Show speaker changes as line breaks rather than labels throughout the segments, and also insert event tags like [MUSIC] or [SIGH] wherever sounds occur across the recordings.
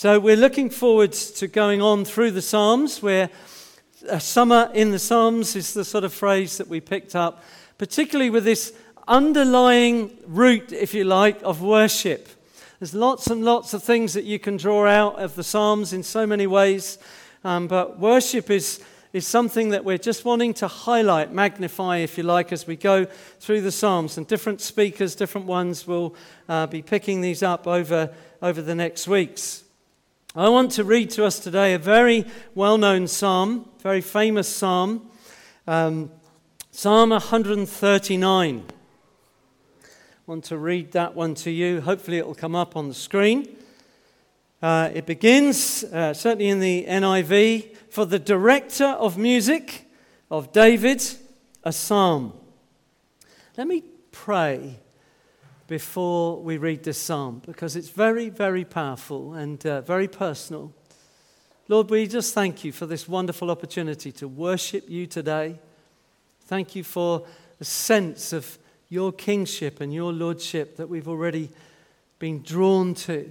So we're looking forward to going on through the Psalms, where a summer in the Psalms is the sort of phrase that we picked up, particularly with this underlying root, if you like, of worship. There's lots and lots of things that you can draw out of the Psalms in so many ways, um, but worship is, is something that we're just wanting to highlight, magnify, if you like, as we go through the Psalms. And different speakers, different ones, will uh, be picking these up over, over the next weeks. I want to read to us today a very well known psalm, very famous psalm, um, Psalm 139. I want to read that one to you. Hopefully, it will come up on the screen. Uh, it begins, uh, certainly in the NIV, for the director of music of David, a psalm. Let me pray before we read this psalm because it's very, very powerful and uh, very personal. Lord, we just thank you for this wonderful opportunity to worship you today. Thank you for the sense of your kingship and your lordship that we've already been drawn to.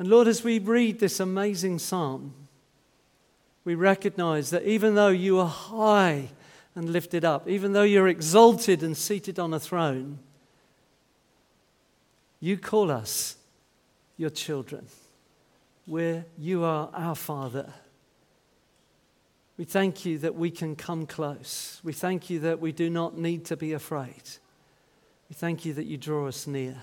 And Lord, as we read this amazing psalm, we recognize that even though you are high and lifted up, even though you're exalted and seated on a throne, you call us your children, where you are our Father. We thank you that we can come close. We thank you that we do not need to be afraid. We thank you that you draw us near.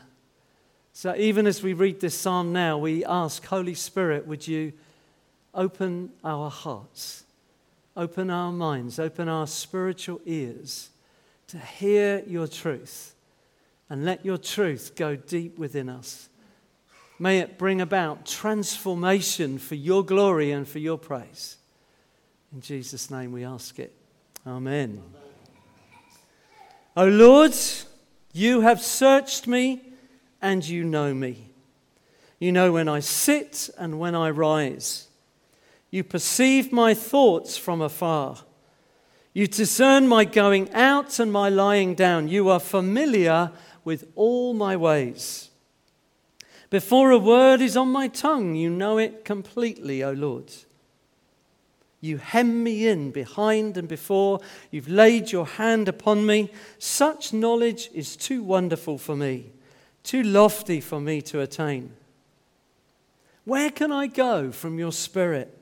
So, even as we read this psalm now, we ask, Holy Spirit, would you open our hearts? Open our minds, open our spiritual ears to hear your truth and let your truth go deep within us. May it bring about transformation for your glory and for your praise. In Jesus' name we ask it. Amen. O Lord, you have searched me and you know me. You know when I sit and when I rise. You perceive my thoughts from afar. You discern my going out and my lying down. You are familiar with all my ways. Before a word is on my tongue, you know it completely, O Lord. You hem me in behind and before. You've laid your hand upon me. Such knowledge is too wonderful for me, too lofty for me to attain. Where can I go from your spirit?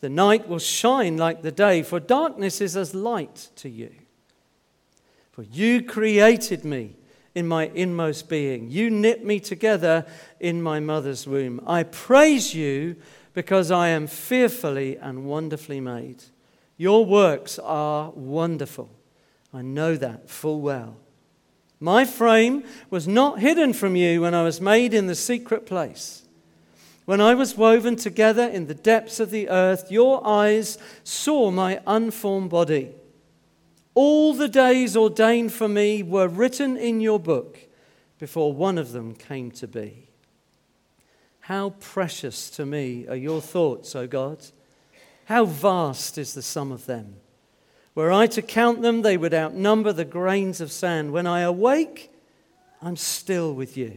The night will shine like the day, for darkness is as light to you. For you created me in my inmost being, you knit me together in my mother's womb. I praise you because I am fearfully and wonderfully made. Your works are wonderful. I know that full well. My frame was not hidden from you when I was made in the secret place. When I was woven together in the depths of the earth, your eyes saw my unformed body. All the days ordained for me were written in your book before one of them came to be. How precious to me are your thoughts, O God! How vast is the sum of them! Were I to count them, they would outnumber the grains of sand. When I awake, I'm still with you.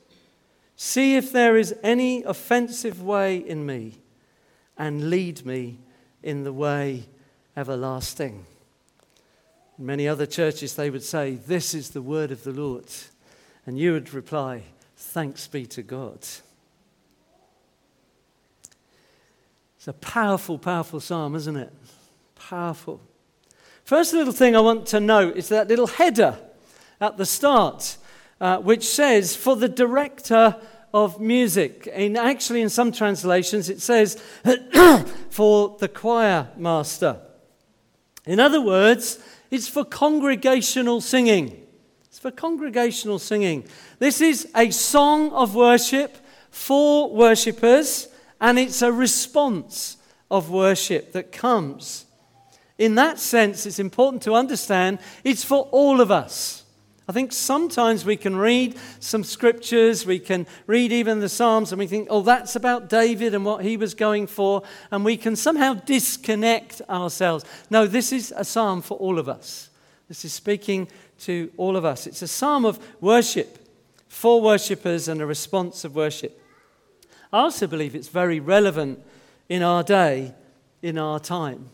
See if there is any offensive way in me, and lead me in the way everlasting. In many other churches, they would say, This is the word of the Lord. And you would reply, Thanks be to God. It's a powerful, powerful psalm, isn't it? Powerful. First little thing I want to note is that little header at the start, uh, which says, For the director of music. In, actually, in some translations, it says, [CLEARS THROAT] For the choir master. In other words, it's for congregational singing. It's for congregational singing. This is a song of worship for worshippers, and it's a response of worship that comes. In that sense, it's important to understand it's for all of us. I think sometimes we can read some scriptures, we can read even the Psalms, and we think, oh, that's about David and what he was going for, and we can somehow disconnect ourselves. No, this is a psalm for all of us. This is speaking to all of us. It's a psalm of worship for worshippers and a response of worship. I also believe it's very relevant in our day, in our time,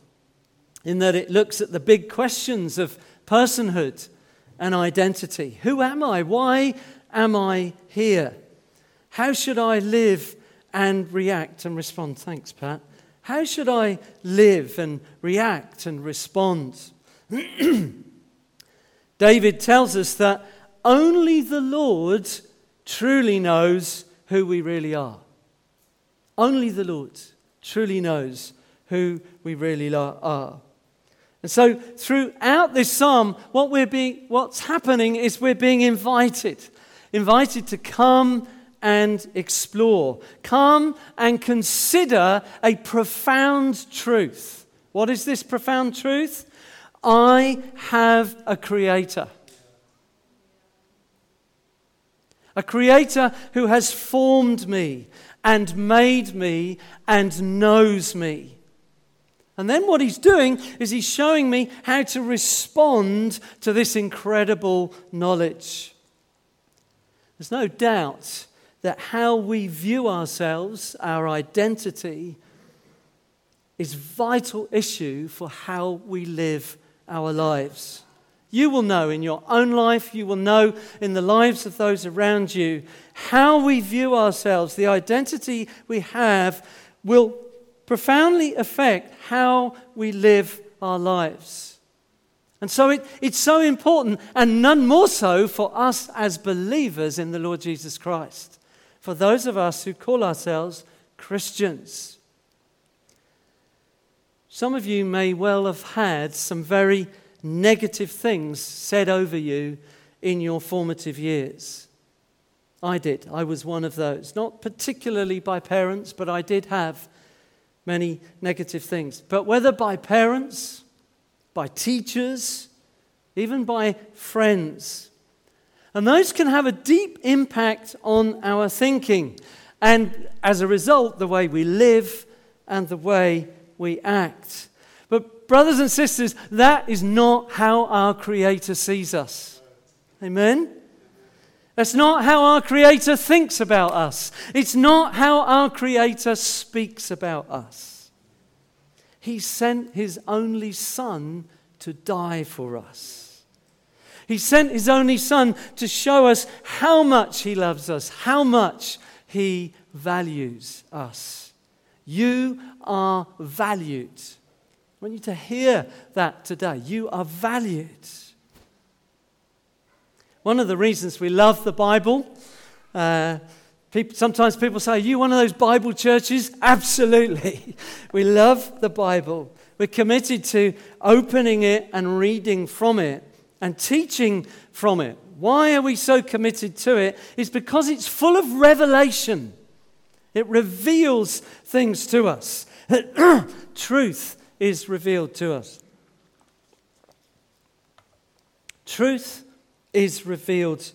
in that it looks at the big questions of personhood and identity. Who am I? Why am I here? How should I live and react and respond? Thanks, Pat. How should I live and react and respond? [CLEARS THROAT] David tells us that only the Lord truly knows who we really are. Only the Lord truly knows who we really are. And so, throughout this psalm, what we're being, what's happening is we're being invited, invited to come and explore, come and consider a profound truth. What is this profound truth? I have a creator. A creator who has formed me and made me and knows me. And then what he's doing is he's showing me how to respond to this incredible knowledge. There's no doubt that how we view ourselves, our identity, is vital issue for how we live our lives. You will know in your own life, you will know in the lives of those around you, how we view ourselves, the identity we have, will profoundly affect how we live our lives. And so it, it's so important, and none more so for us as believers in the Lord Jesus Christ, for those of us who call ourselves Christians. Some of you may well have had some very negative things said over you in your formative years. I did. I was one of those. Not particularly by parents, but I did have many negative things. But whether by parents, by teachers, even by friends, and those can have a deep impact on our thinking, and as a result, the way we live and the way we act. But, brothers and sisters, that is not how our Creator sees us. Amen? That's not how our Creator thinks about us. It's not how our Creator speaks about us. He sent His only Son to die for us. He sent His only Son to show us how much He loves us, how much He values us. You are valued. I want you to hear that today. You are valued. One of the reasons we love the Bible, uh, people, sometimes people say, Are you one of those Bible churches? [LAUGHS] Absolutely. we love the Bible. We're committed to opening it and reading from it and teaching from it. Why are we so committed to it? It's because it's full of revelation. It reveals things to us. [CLEARS THROAT] Truth is revealed to us. Truth is revealed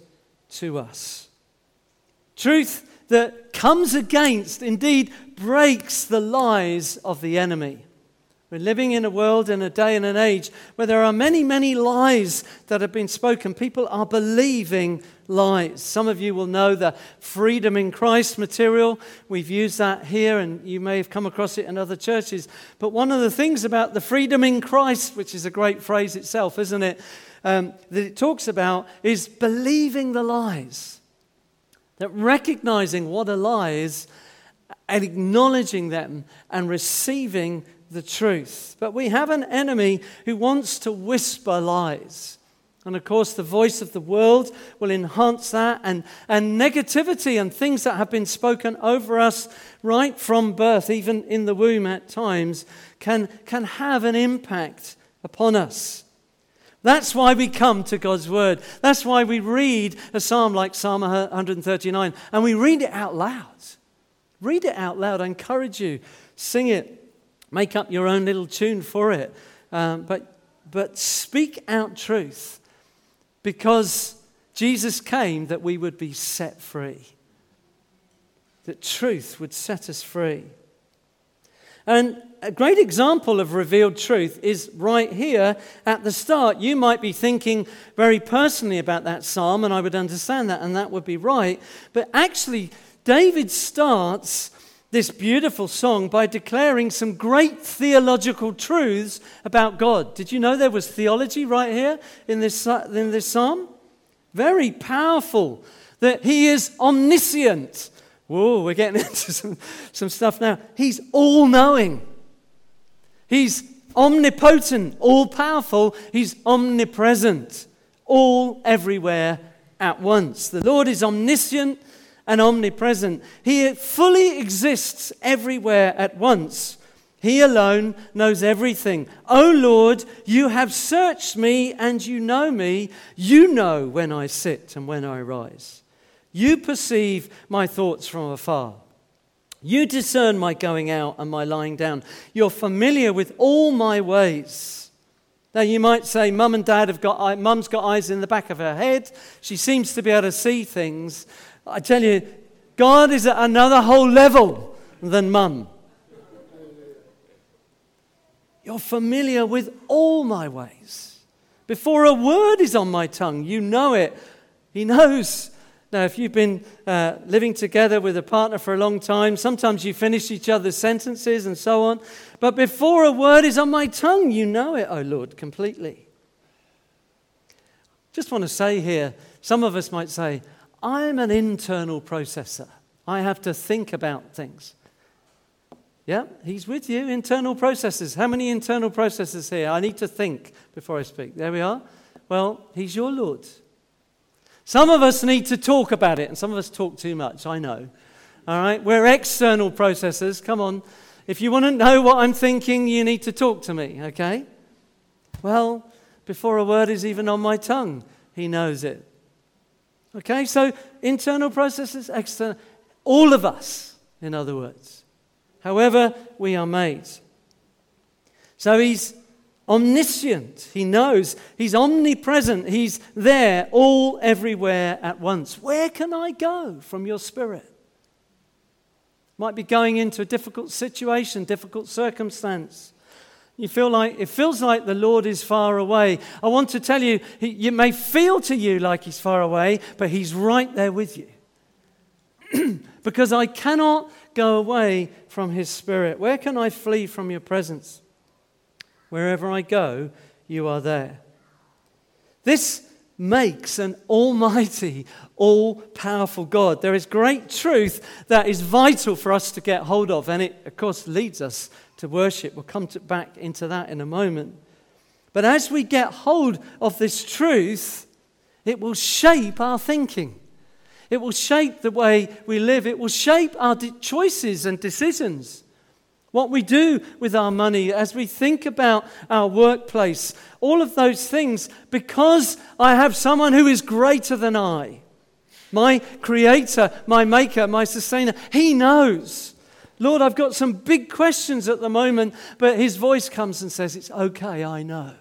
to us. Truth that comes against, indeed breaks the lies of the enemy. We're living in a world in a day and an age where there are many, many lies that have been spoken. People are believing lies. Some of you will know the freedom in Christ material. We've used that here, and you may have come across it in other churches. But one of the things about the freedom in Christ, which is a great phrase itself, isn't it? Um, that it talks about is believing the lies. That recognizing what a lie is and acknowledging them and receiving the truth. But we have an enemy who wants to whisper lies. And of course, the voice of the world will enhance that, and, and negativity and things that have been spoken over us right from birth, even in the womb at times, can, can have an impact upon us. That's why we come to God's Word. That's why we read a psalm like Psalm 139 and we read it out loud. Read it out loud. I encourage you. Sing it. Make up your own little tune for it. Um, but, but speak out truth because Jesus came that we would be set free, that truth would set us free. And a great example of revealed truth is right here at the start. You might be thinking very personally about that psalm, and I would understand that, and that would be right. But actually, David starts this beautiful song by declaring some great theological truths about God. Did you know there was theology right here in this, in this psalm? Very powerful. That he is omniscient. Whoa, we're getting [LAUGHS] into some, some stuff now. He's all knowing. He's omnipotent, all powerful. He's omnipresent, all everywhere at once. The Lord is omniscient and omnipresent. He fully exists everywhere at once. He alone knows everything. O oh Lord, you have searched me and you know me. You know when I sit and when I rise. You perceive my thoughts from afar. You discern my going out and my lying down. You're familiar with all my ways. Now, you might say, Mum and Dad have got, Mum's got eyes in the back of her head. She seems to be able to see things. I tell you, God is at another whole level than Mum. You're familiar with all my ways. Before a word is on my tongue, you know it. He knows now, if you've been uh, living together with a partner for a long time, sometimes you finish each other's sentences and so on. But before a word is on my tongue, you know it, oh Lord, completely. Just want to say here, some of us might say, I'm an internal processor. I have to think about things. Yeah, he's with you. Internal processes. How many internal processes here? I need to think before I speak. There we are. Well, he's your Lord. Some of us need to talk about it, and some of us talk too much, I know. All right? We're external processors. Come on. If you want to know what I'm thinking, you need to talk to me, okay? Well, before a word is even on my tongue, he knows it. Okay? So, internal processes, external, all of us, in other words, however we are made. So, he's omniscient. He knows. He's omnipresent. He's there, all, everywhere at once. Where can I go from your spirit? Might be going into a difficult situation, difficult circumstance. You feel like it feels like the Lord is far away. I want to tell you, he, it may feel to you like He's far away, but He's right there with you. [CLEARS THROAT] because I cannot go away from His Spirit. Where can I flee from your presence? Wherever I go, you are there. This makes an almighty, all powerful God. There is great truth that is vital for us to get hold of, and it, of course, leads us to worship. We'll come to, back into that in a moment. But as we get hold of this truth, it will shape our thinking. It will shape the way we live. It will shape our choices and decisions what we do with our money, as we think about our workplace, all of those things, because I have someone who is greater than I. My creator, my maker, my sustainer, he knows. Lord, I've got some big questions at the moment, but his voice comes and says, It's okay, I know.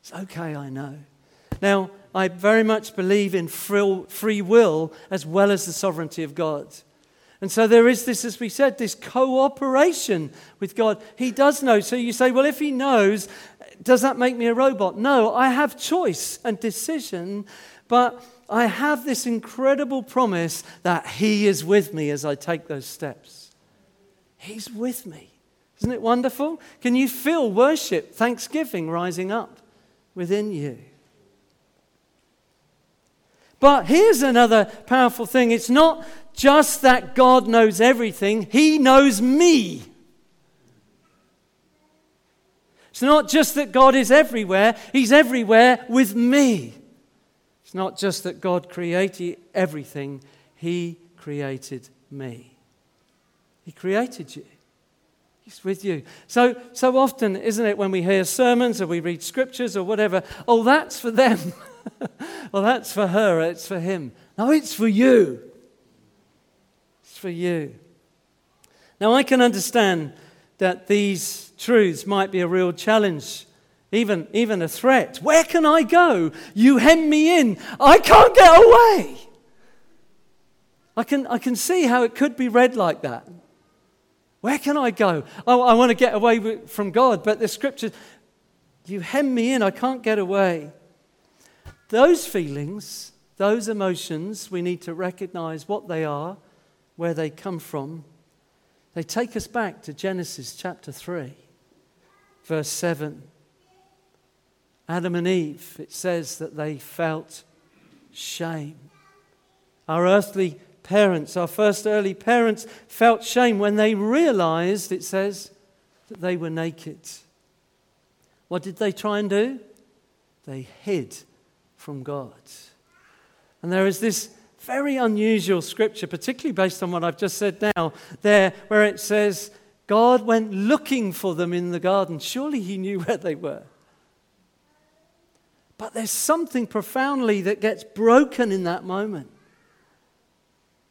It's okay, I know. Now, I very much believe in free will as well as the sovereignty of God. And so there is this, as we said, this cooperation with God. He does know. So you say, well, if He knows, does that make me a robot? No, I have choice and decision, but I have this incredible promise that He is with me as I take those steps. He's with me. Isn't it wonderful? Can you feel worship, thanksgiving rising up within you? But here's another powerful thing it's not just that God knows everything, He knows me. It's not just that God is everywhere, He's everywhere with me. It's not just that God created everything, He created me. He created you. He's with you. So, so often, isn't it, when we hear sermons or we read scriptures or whatever, oh, that's for them. [LAUGHS] [LAUGHS] well, that's for her, it's for him. No, it's for you. It's for you. Now, I can understand that these truths might be a real challenge, even, even a threat. Where can I go? You hem me in. I can't get away. I can, I can see how it could be read like that. Where can I go? Oh, I want to get away from God, but the scripture, you hem me in, I can't get away. Those feelings, those emotions, we need to recognize what they are, where they come from. They take us back to Genesis chapter 3, verse 7. Adam and Eve, it says that they felt shame. Our earthly parents, our first early parents, felt shame when they realized, it says, that they were naked. What did they try and do? They hid from God. And there is this very unusual scripture, particularly based on what I've just said now, there where it says, God went looking for them in the garden. Surely he knew [LAUGHS] where they were. But there's something profoundly that gets broken in that moment.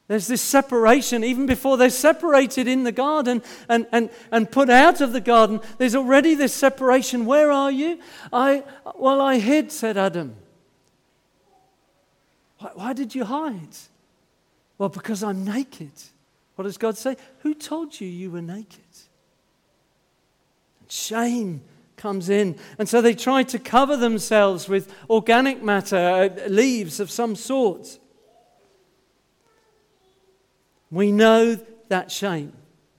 There's this separation, even before they're separated in the garden and, and, and put out of the garden, there's already this separation. Where are you? I, well, I hid, said Adam. Why, why did you hide? Well, because I'm naked. What does God say? Who told you you were naked? And shame comes in. And so they try to cover themselves with organic matter, uh, leaves of some sort. We know that shame.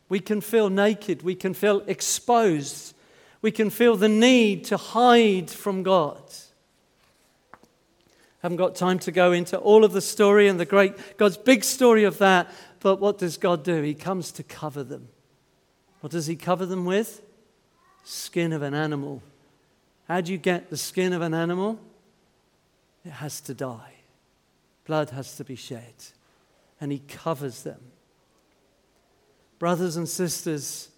We can feel naked. We can feel exposed. We can feel the need to hide from God. Haven't got time to go into all of the story and the great God's big story of that, but what does God do? He comes to cover them. What does He cover them with? Skin of an animal. How do you get the skin of an animal? It has to die, blood has to be shed and He covers them. Brothers and sisters,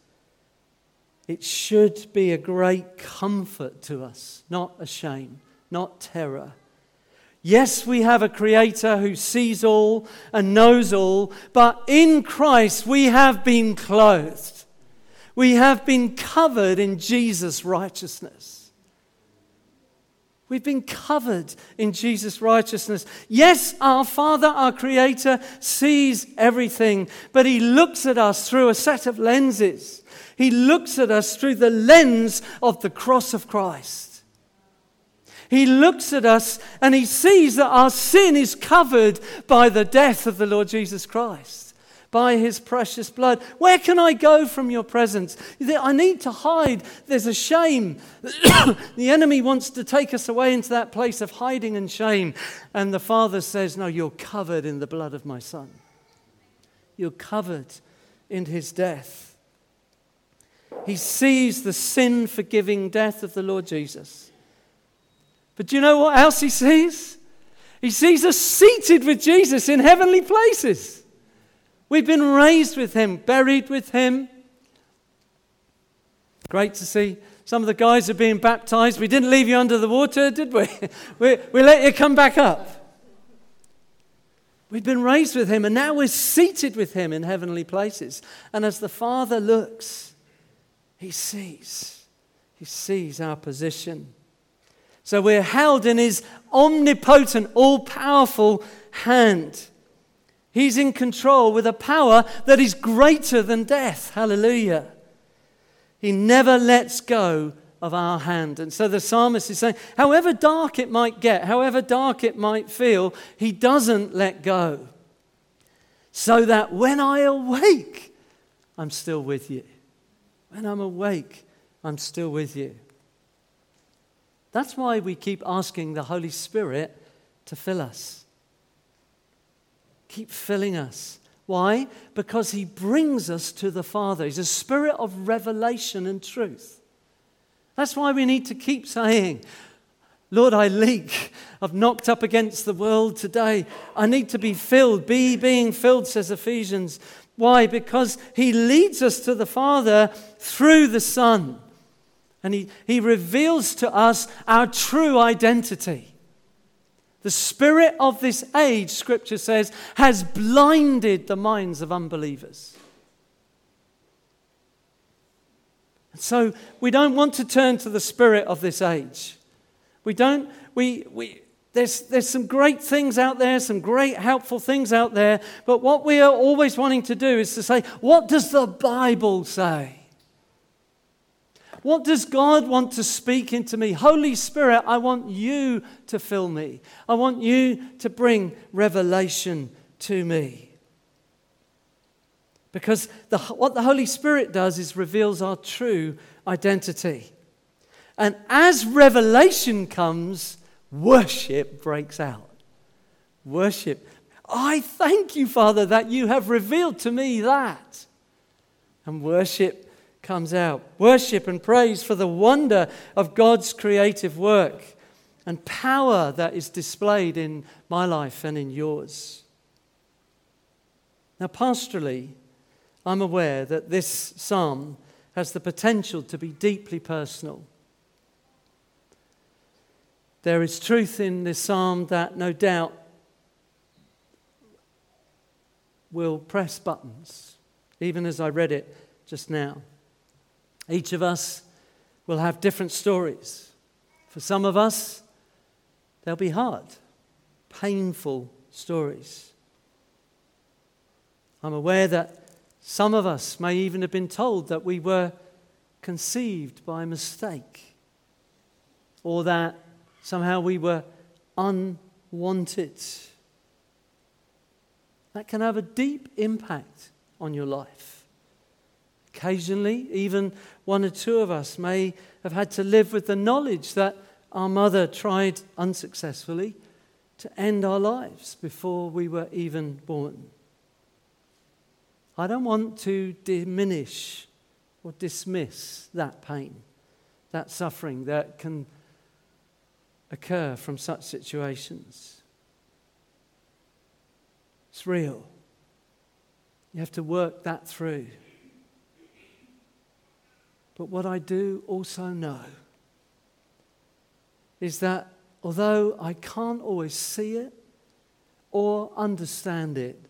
it should be a great comfort to us, not a shame, not terror. Yes, we have a Creator who sees all and knows all, but in Christ we have been clothed. We have been covered in Jesus' righteousness. We've been covered in Jesus' righteousness. Yes, our Father, our Creator, sees everything, but He looks at us through a set of lenses. He looks at us through the lens of the cross of Christ. He looks at us and He sees that our sin is covered by the death of the Lord Jesus Christ by his precious blood. Where can I go from your presence? I need to hide. There's a shame. [COUGHS] the enemy wants to take us away into that place of hiding and shame. And the Father says, No, you're covered in the blood of my Son. You're covered in his death. He sees the sin forgiving death of the Lord Jesus. But do you know what else he sees? He sees us seated with Jesus in heavenly places. We've been raised with him, buried with him. Great to see some of the guys are being baptized. We didn't leave you under the water, did we? [LAUGHS] we, we let you come back up. We've been raised with him, and now we're seated with him in heavenly places. And as the Father looks, he sees. He sees our position. So we're held in his omnipotent, all powerful hand. He's in control with a power that is greater than death. Hallelujah. He never lets go of our hand. And so the psalmist is saying, however dark it might get, however dark it might feel, he doesn't let go. So that when I awake, I'm still with you. When I'm awake, I'm still with you. That's why we keep asking the Holy Spirit to fill us. keep filling us. Why? Because He brings us to the Father. He's a spirit of revelation and truth. That's why we need to keep saying, Lord, I leak. I've knocked up against the world today. I need to be filled. Be being filled, says Ephesians. Why? Because He leads us to the Father through the Son. And He, he reveals to us our true identity. The spirit of this age, Scripture says, has blinded the minds of unbelievers. And so we don't want to turn to the spirit of this age. We don't, we, we, there's, there's some great things out there, some great helpful things out there, but what we are always wanting to do is to say, what does the Bible say? What does God want to speak into me? Holy Spirit, I want you to fill me. I want you to bring revelation to me. Because the, what the Holy Spirit does is reveals our true identity. And as revelation comes, worship breaks out. Worship. I thank you, Father, that you have revealed to me that. And worship comes out. Worship and praise for the wonder of God's creative work and power that is displayed in my life and in yours. Now, pastorally, I'm aware that this psalm has the potential to be deeply personal. There is truth in this psalm that no doubt will press buttons, even as I read it just now. Each of us will have different stories. For some of us, they'll be hard, painful stories. I'm aware that some of us may even have been told that we were conceived by mistake or that somehow we were unwanted. That can have a deep impact on your life. Occasionally, even one or two of us may have had to live with the knowledge that our mother tried unsuccessfully to end our lives before we were even born. I don't want to diminish or dismiss that pain, that suffering that can occur from such situations. It's real. You have to work that through. But what I do also know is that although I can't always see it or understand it,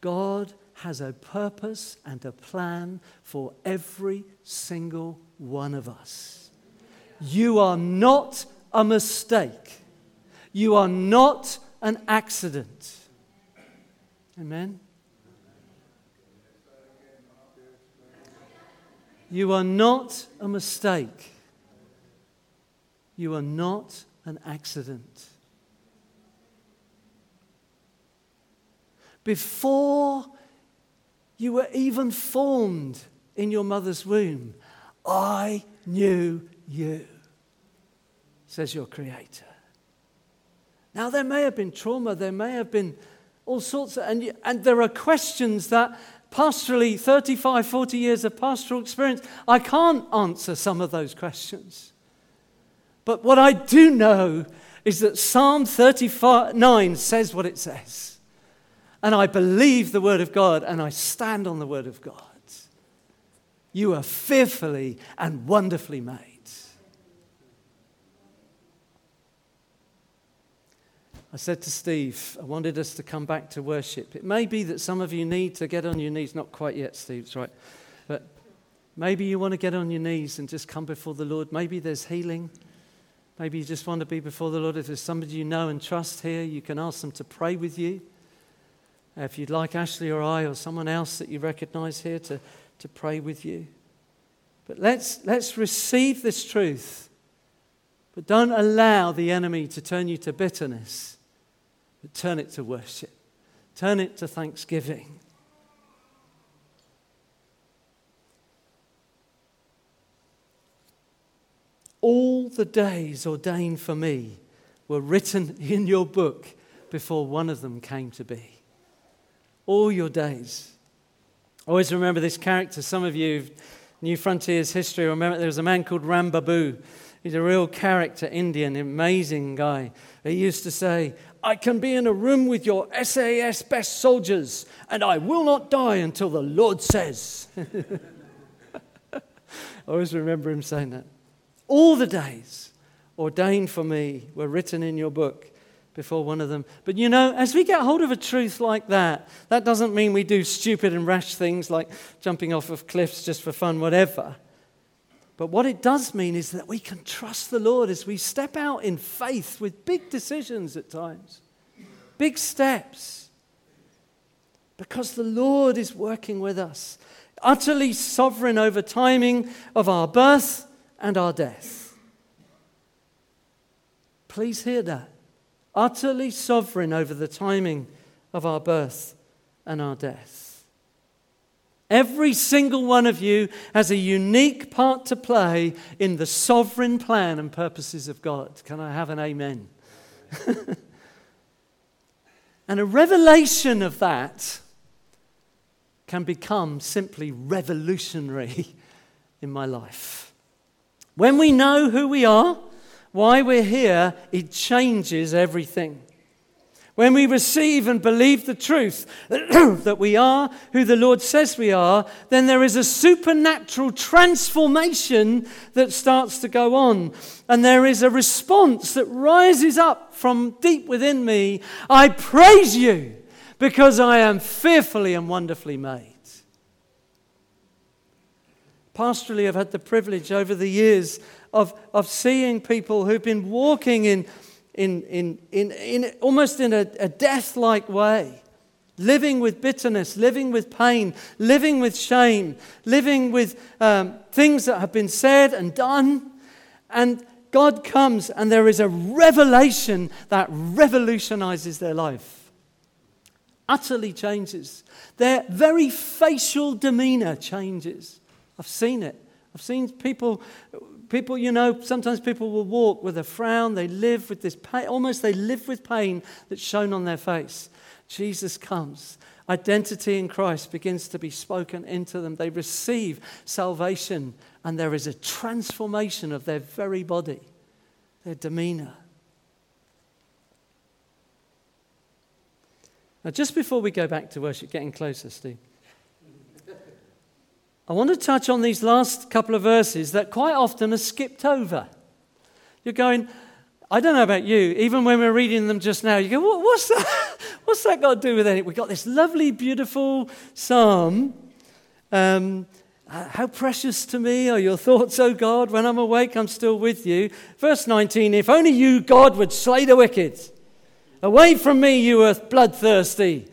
God has a purpose and a plan for every single one of us. You are not a mistake. You are not an accident. Amen. You are not a mistake. You are not an accident. Before you were even formed in your mother's womb, I knew you, says your Creator. Now, there may have been trauma, there may have been all sorts of, and, and there are questions that pastorally, 35, 40 years of pastoral experience, I can't answer some of those questions. But what I do know is that Psalm 39 says what it says. And I believe the Word of God and I stand on the Word of God. You are fearfully and wonderfully made. I said to Steve, I wanted us to come back to worship. It may be that some of you need to get on your knees, not quite yet, Steve's right. But maybe you want to get on your knees and just come before the Lord. Maybe there's healing. Maybe you just want to be before the Lord. If there's somebody you know and trust here, you can ask them to pray with you. If you'd like Ashley or I or someone else that you recognize here to, to pray with you. But let's, let's receive this truth. But don't allow the enemy to turn you to bitterness but turn it to worship, turn it to thanksgiving. All the days ordained for me were written in your book before one of them came to be. all your days. Always remember this character. Some of you, Newfrontiers history, remember there was a man called Ram Babu. He's a real character, Indian, amazing guy. He used to say, I can be in a room with your SAS best soldiers, and I will not die until the Lord says. [LAUGHS] I always remember him saying that. All the days ordained for me were written in your book before one of them. But you know, as we get hold of a truth like that, that doesn't mean we do stupid and rash things like jumping off of cliffs just for fun, whatever. But what it does mean is that we can trust the Lord as we step out in faith with big decisions at times, big steps, because the Lord is working with us, utterly sovereign over timing of our birth and our death. Please hear that. Utterly sovereign over the timing of our birth and our death. Every single one of you has a unique part to play in the sovereign plan and purposes of God. Can I have an amen? [LAUGHS] and a revelation of that can become simply revolutionary [LAUGHS] in my life. When we know who we are, why we're here, it changes everything. When we receive and believe the truth [CLEARS THROAT] that we are who the Lord says we are, then there is a supernatural transformation that starts to go on. And there is a response that rises up from deep within me. I praise you because I am fearfully and wonderfully made. Pastorally, I've had the privilege over the years of, of seeing people who've been walking in in, in, in, in almost in a, a death like way, living with bitterness, living with pain, living with shame, living with um, things that have been said and done. And God comes and there is a revelation that revolutionizes their life, utterly changes. Their very facial demeanor changes. I've seen it. I've seen people People, you know, sometimes people will walk with a frown. They live with this pain, almost they live with pain that's shown on their face. Jesus comes. Identity in Christ begins to be spoken into them. They receive salvation, and there is a transformation of their very body, their demeanor. Now, just before we go back to worship, getting closer, Steve. I want to touch on these last couple of verses that quite often are skipped over. You're going, I don't know about you, even when we're reading them just now, you go, what's that? [LAUGHS] What's that got to do with it? We've got this lovely, beautiful psalm. Um, how precious to me are your thoughts, O God. When I'm awake, I'm still with you. Verse 19 If only you, God, would slay the wicked. Away from me, you earth bloodthirsty.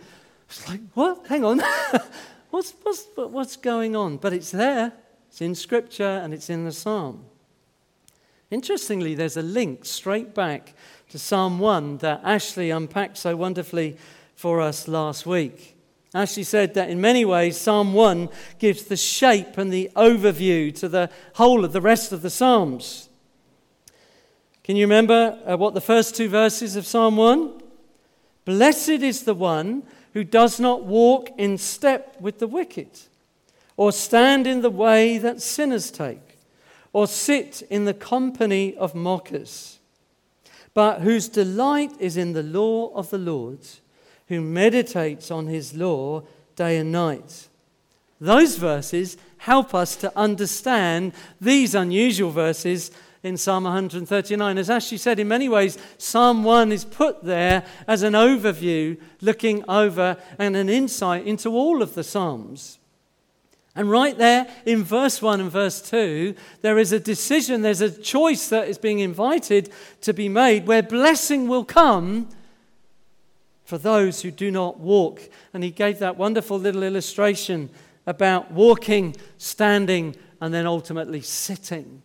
It's like, what? Hang on. [LAUGHS] What's, what's, what's going on? But it's there, it's in Scripture, and it's in the Psalm. Interestingly, there's a link straight back to Psalm 1 that Ashley unpacked so wonderfully for us last week. Ashley said that in many ways, Psalm 1 gives the shape and the overview to the whole of the rest of the Psalms. Can you remember uh, what the first two verses of Psalm 1? Blessed is the one who does not walk in step with the wicked, or stand in the way that sinners take, or sit in the company of mockers, but whose delight is in the law of the Lord, who meditates on his law day and night. Those verses help us to understand these unusual verses in Psalm 139. As Ashley said, in many ways, Psalm 1 is put there as an overview, looking over and an insight into all of the Psalms. And right there in verse 1 and verse 2, there is a decision, there's a choice that is being invited to be made where blessing will come for those who do not walk. And he gave that wonderful little illustration about walking, standing, and then ultimately sitting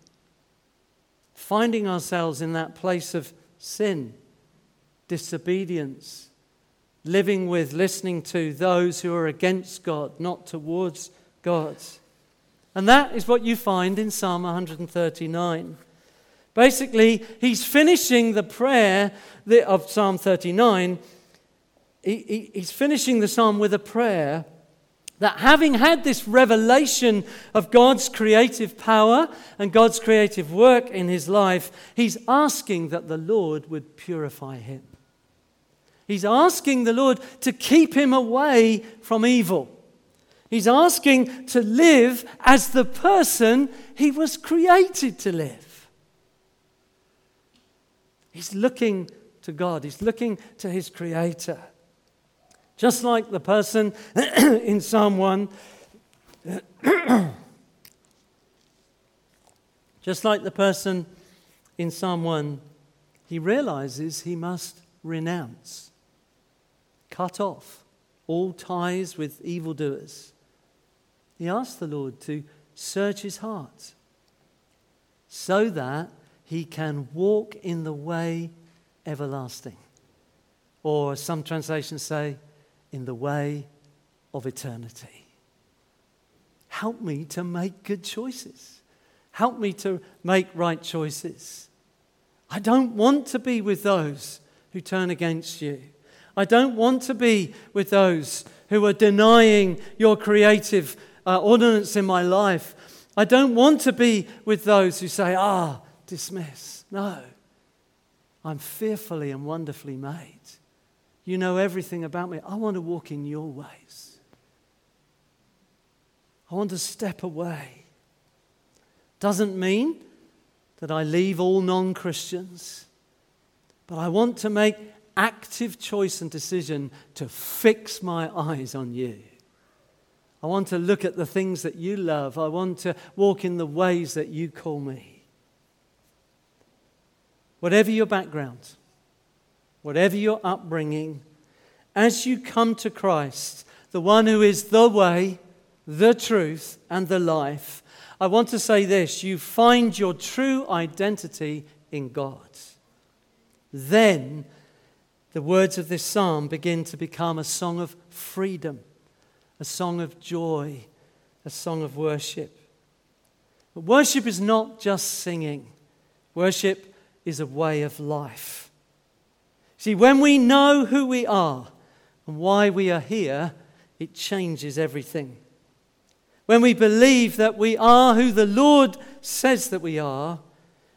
finding ourselves in that place of sin, disobedience, living with, listening to those who are against God, not towards God. And that is what you find in Psalm 139. Basically, he's finishing the prayer of Psalm 39 he, he, he's finishing the psalm with a prayer that having had this revelation of God's creative power and God's creative work in his life, he's asking that the Lord would purify him. He's asking the Lord to keep him away from evil. He's asking to live as the person he was created to live. He's looking to God, he's looking to his Creator. Just like the person [CLEARS THROAT] in Psalm 1. [CLEARS THROAT] Just like the person in Psalm 1, he realizes he must renounce, cut off all ties with evildoers. He asks the Lord to search his heart so that he can walk in the way everlasting. Or some translations say, in the way of eternity. Help me to make good choices. Help me to make right choices. I don't want to be with those who turn against you. I don't want to be with those who are denying your creative uh, ordinance in my life. I don't want to be with those who say, ah, dismiss. No. I'm fearfully and wonderfully made. You know everything about me. I want to walk in your ways. I want to step away. Doesn't mean that I leave all non Christians, but I want to make active choice and decision to fix my eyes on you. I want to look at the things that you love. I want to walk in the ways that you call me. Whatever your background, whatever your upbringing, as you come to Christ, the one who is the way, the truth, and the life, I want to say this you find your true identity in God. Then the words of this psalm begin to become a song of freedom, a song of joy, a song of worship. But worship is not just singing, worship is a way of life. See, when we know who we are and why we are here, it changes everything. When we believe that we are who the Lord says that we are,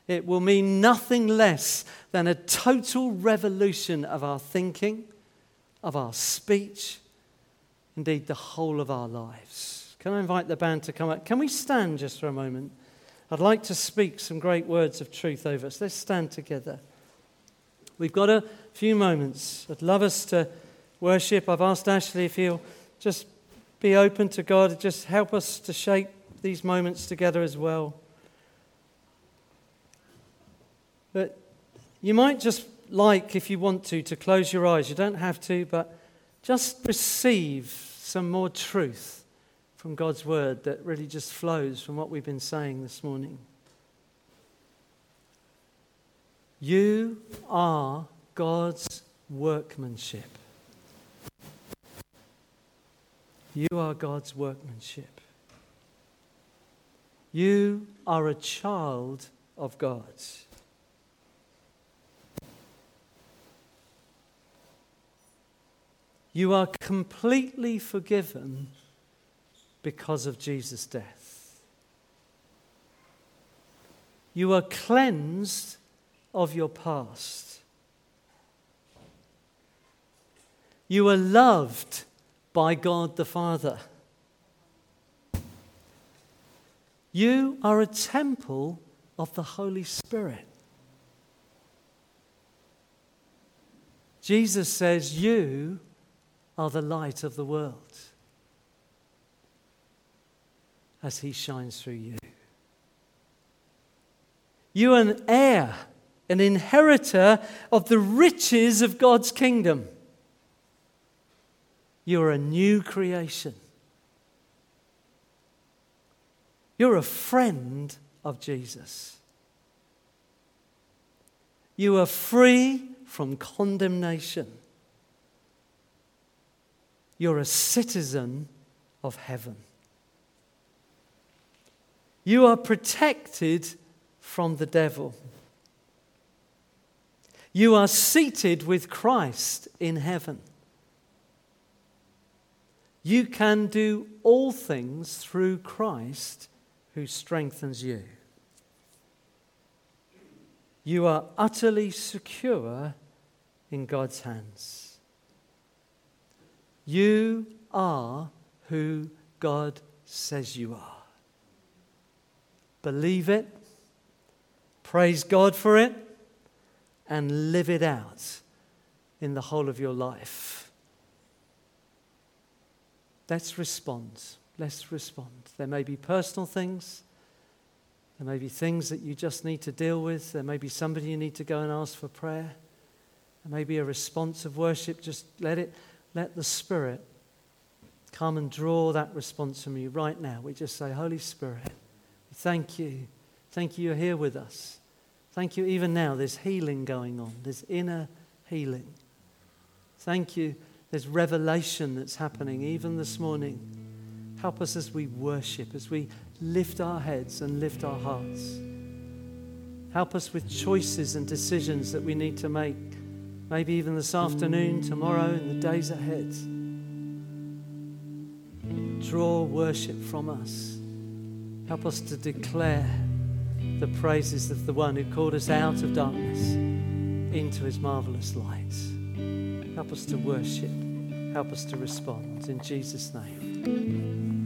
it will mean nothing less than a total revolution of our thinking, of our speech, indeed, the whole of our lives. Can I invite the band to come up? Can we stand just for a moment? I'd like to speak some great words of truth over us. Let's stand together. We've got a few moments. I'd love us to worship. I've asked Ashley if he'll just be open to God, just help us to shape these moments together as well. But you might just like, if you want to, to close your eyes. You don't have to, but just receive some more truth from God's word that really just flows from what we've been saying this morning. You are God's workmanship. You are God's workmanship. You are a child of God. You are completely forgiven because of Jesus' death. You are cleansed of your past. You are loved by God the Father. You are a temple of the Holy Spirit. Jesus says, You are the light of the world as He shines through you. You are an heir, an inheritor of the riches of God's kingdom. You're a new creation. You're a friend of Jesus. You are free from condemnation. You're a citizen of heaven. You are protected from the devil. You are seated with Christ in heaven. You can do all things through Christ who strengthens you. You are utterly secure in God's hands. You are who God says you are. Believe it, praise God for it, and live it out in the whole of your life. Let's respond. Let's respond. There may be personal things. There may be things that you just need to deal with. There may be somebody you need to go and ask for prayer. There may be a response of worship. Just let it, let the Spirit come and draw that response from you right now. We just say, Holy Spirit, thank you. Thank you, you're here with us. Thank you, even now, there's healing going on, there's inner healing. Thank you, there's revelation that's happening even this morning. Help us as we worship, as we lift our heads and lift our hearts. Help us with choices and decisions that we need to make, maybe even this afternoon, tomorrow, and the days ahead. Draw worship from us. Help us to declare the praises of the one who called us out of darkness into his marvelous light. Help us to worship. Help us to respond. In Jesus' name.